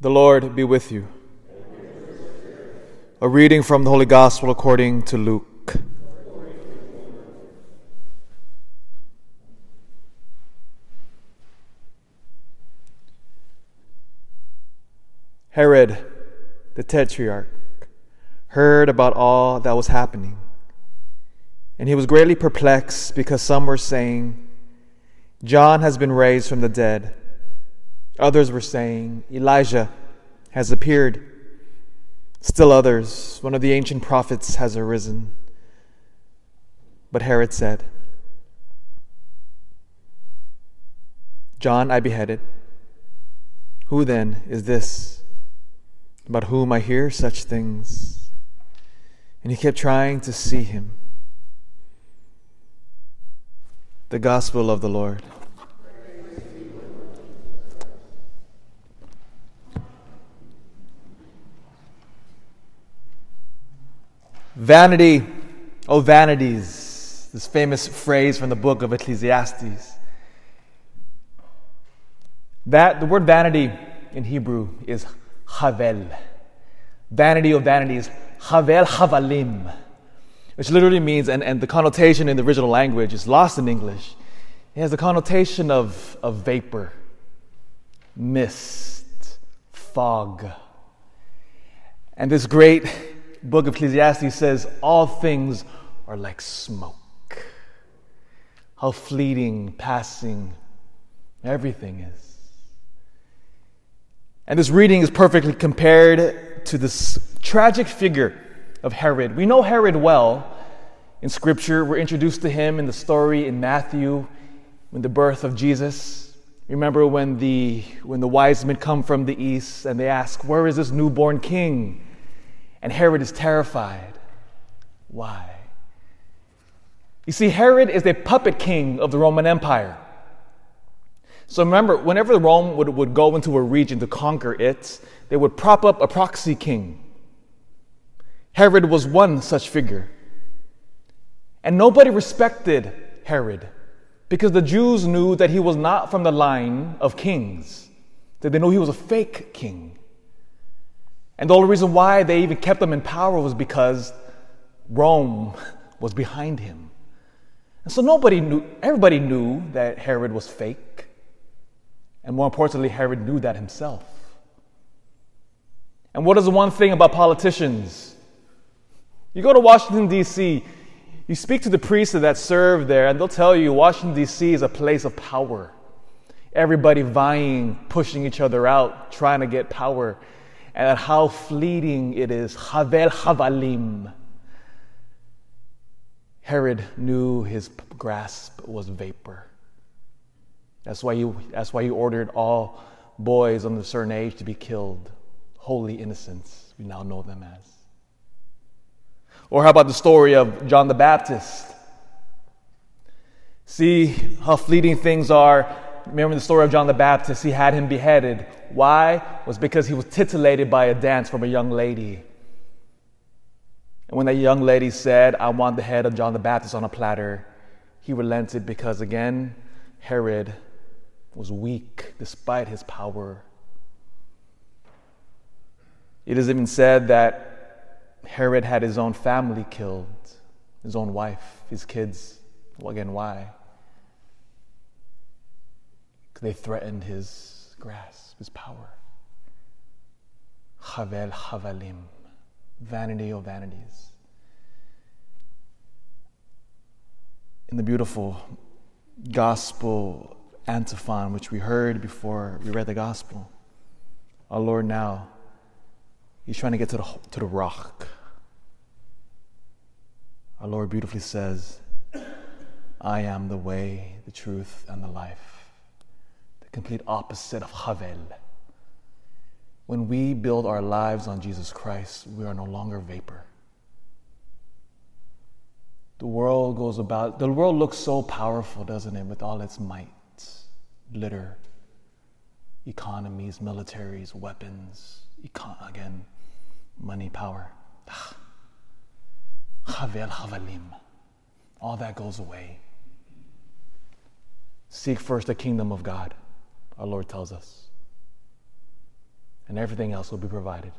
The Lord be with you. A reading from the Holy Gospel according to Luke. Herod, the tetrarch, heard about all that was happening, and he was greatly perplexed because some were saying, John has been raised from the dead. Others were saying, Elijah has appeared. Still others, one of the ancient prophets has arisen. But Herod said, John I beheaded. Who then is this about whom I hear such things? And he kept trying to see him. The Gospel of the Lord. Vanity, oh vanities, this famous phrase from the book of Ecclesiastes. That the word vanity in Hebrew is havel. Vanity of vanities, havel havalim, which literally means, and, and the connotation in the original language is lost in English. It has the connotation of, of vapor, mist, fog. And this great book of Ecclesiastes says, All things are like smoke. How fleeting, passing everything is. And this reading is perfectly compared to this tragic figure of Herod. We know Herod well in Scripture. We're introduced to him in the story in Matthew, when the birth of Jesus. Remember when the, when the wise men come from the east and they ask, Where is this newborn king? And Herod is terrified. Why? You see, Herod is a puppet king of the Roman Empire. So remember, whenever Rome would, would go into a region to conquer it, they would prop up a proxy king. Herod was one such figure. And nobody respected Herod because the Jews knew that he was not from the line of kings, that they knew he was a fake king. And the only reason why they even kept him in power was because Rome was behind him. And so nobody knew, everybody knew that Herod was fake. And more importantly, Herod knew that himself. And what is the one thing about politicians? You go to Washington, D.C., you speak to the priests that serve there, and they'll tell you Washington, D.C. is a place of power. Everybody vying, pushing each other out, trying to get power and how fleeting it is. Havel Havalim. Herod knew his grasp was vapor. That's why, he, that's why he ordered all boys under a certain age to be killed. Holy innocents, we now know them as. Or how about the story of John the Baptist? See how fleeting things are remember the story of John the Baptist? He had him beheaded. Why? Was because he was titillated by a dance from a young lady. And when that young lady said, I want the head of John the Baptist on a platter, he relented because, again, Herod was weak despite his power. It is even said that Herod had his own family killed, his own wife, his kids. Well, again, why? Because they threatened his grasp, his power. Havel Havalim, vanity of vanities. In the beautiful gospel antiphon, which we heard before we read the gospel, our Lord now, He's trying to get to the, to the rock. Our Lord beautifully says, I am the way, the truth, and the life The complete opposite of Havel. When we build our lives on Jesus Christ, we are no longer vapor. The world goes about, the world looks so powerful, doesn't it, with all its might, glitter, economies, militaries, weapons, econ- again, money, power. Ah. Havalim. All that goes away. Seek first the kingdom of God our Lord tells us. And everything else will be provided.